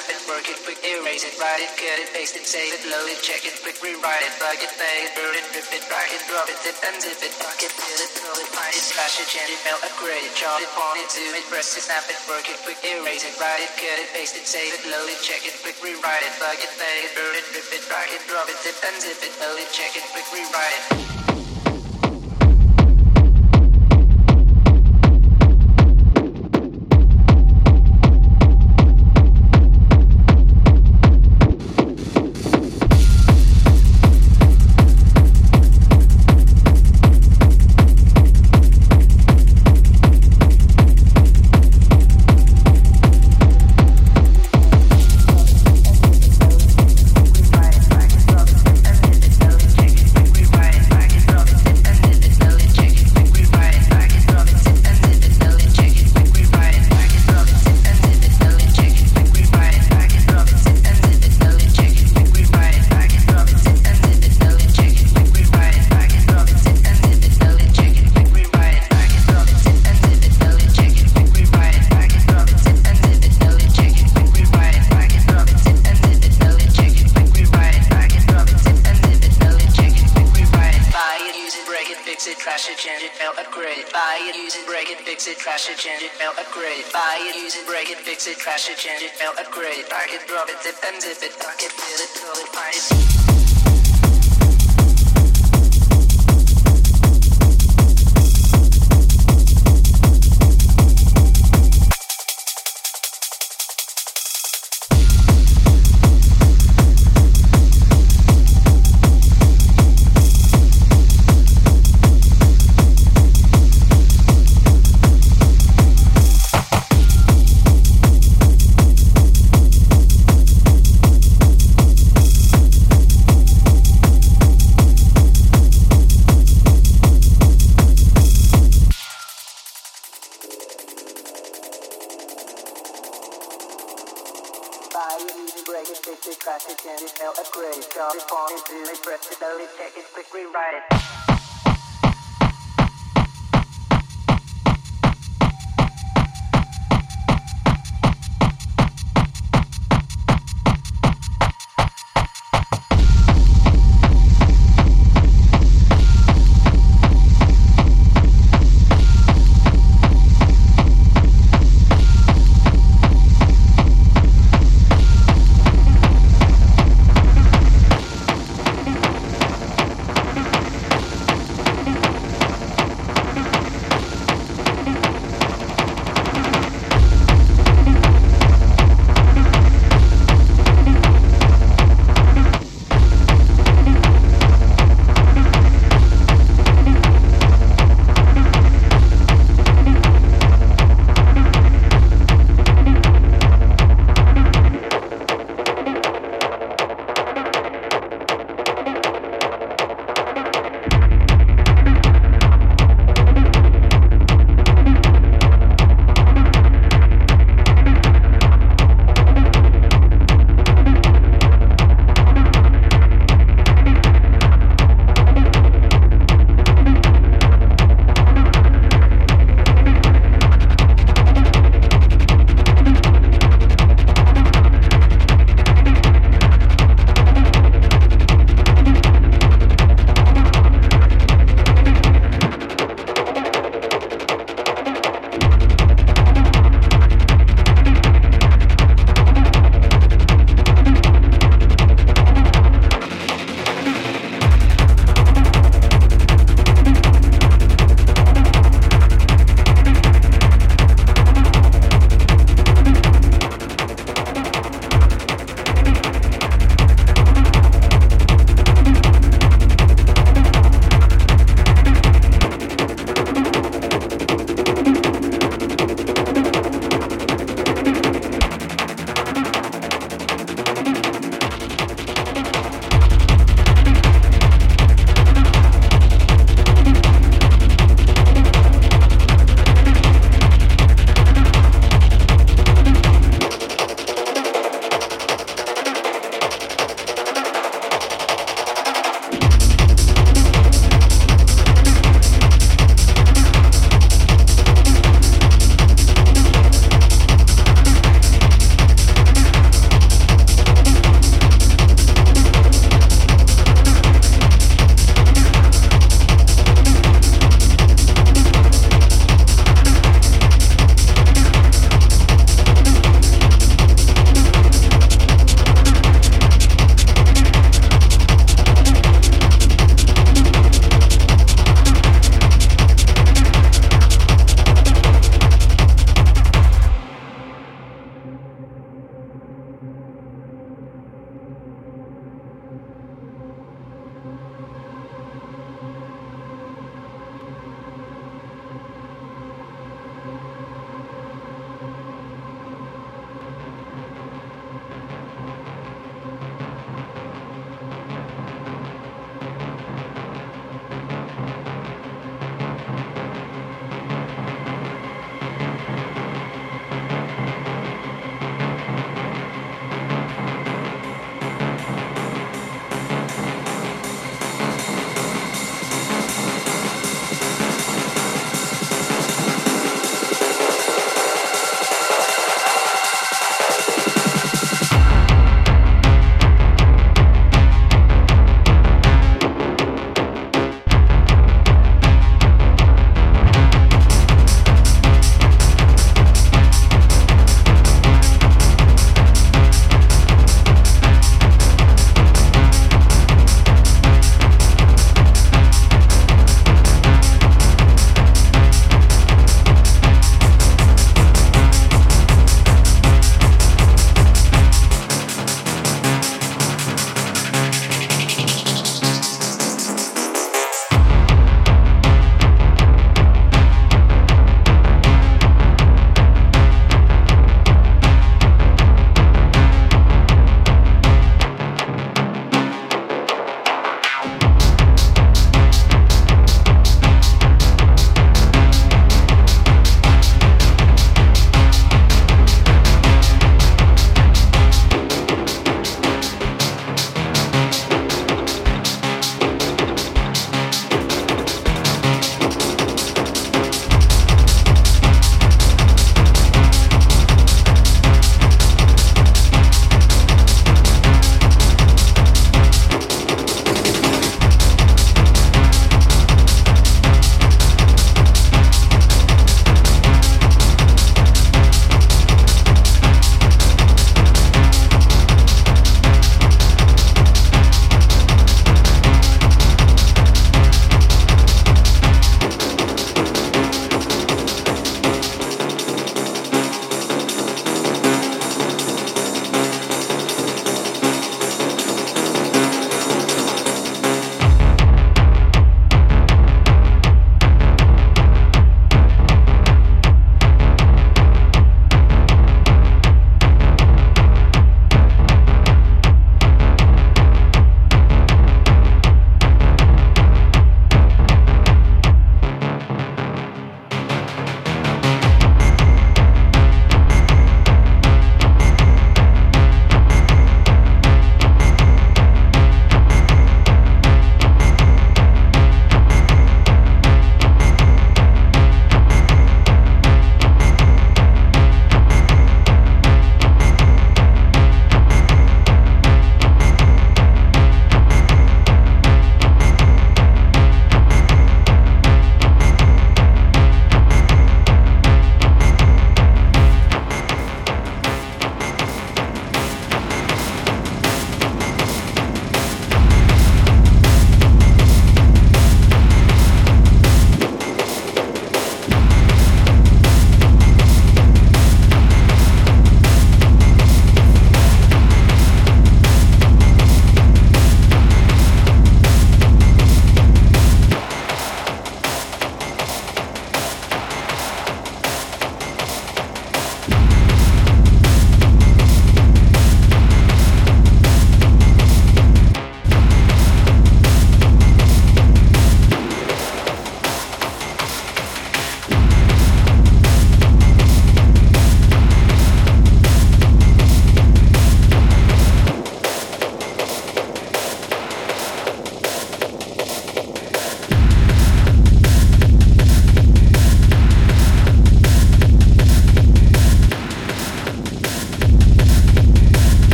snap it, work it, quick erase it, write it, cut it, paste it, save it, load it, check it, quick rewrite it, plug it, play it, burn it, rip it, write it, drop it, zip unzip it, fuck it, fill it, pull it, find it, slash it, change it, melt, upgrade it, chart it, point it, zoom it, press it, snap it, work it, quick erase it, write it, cut it, paste it, save it, load it, check it, quick rewrite it, plug it, play it, burn it, rip it, write it, drop it, zip unzip it, load it, check it, quick rewrite it,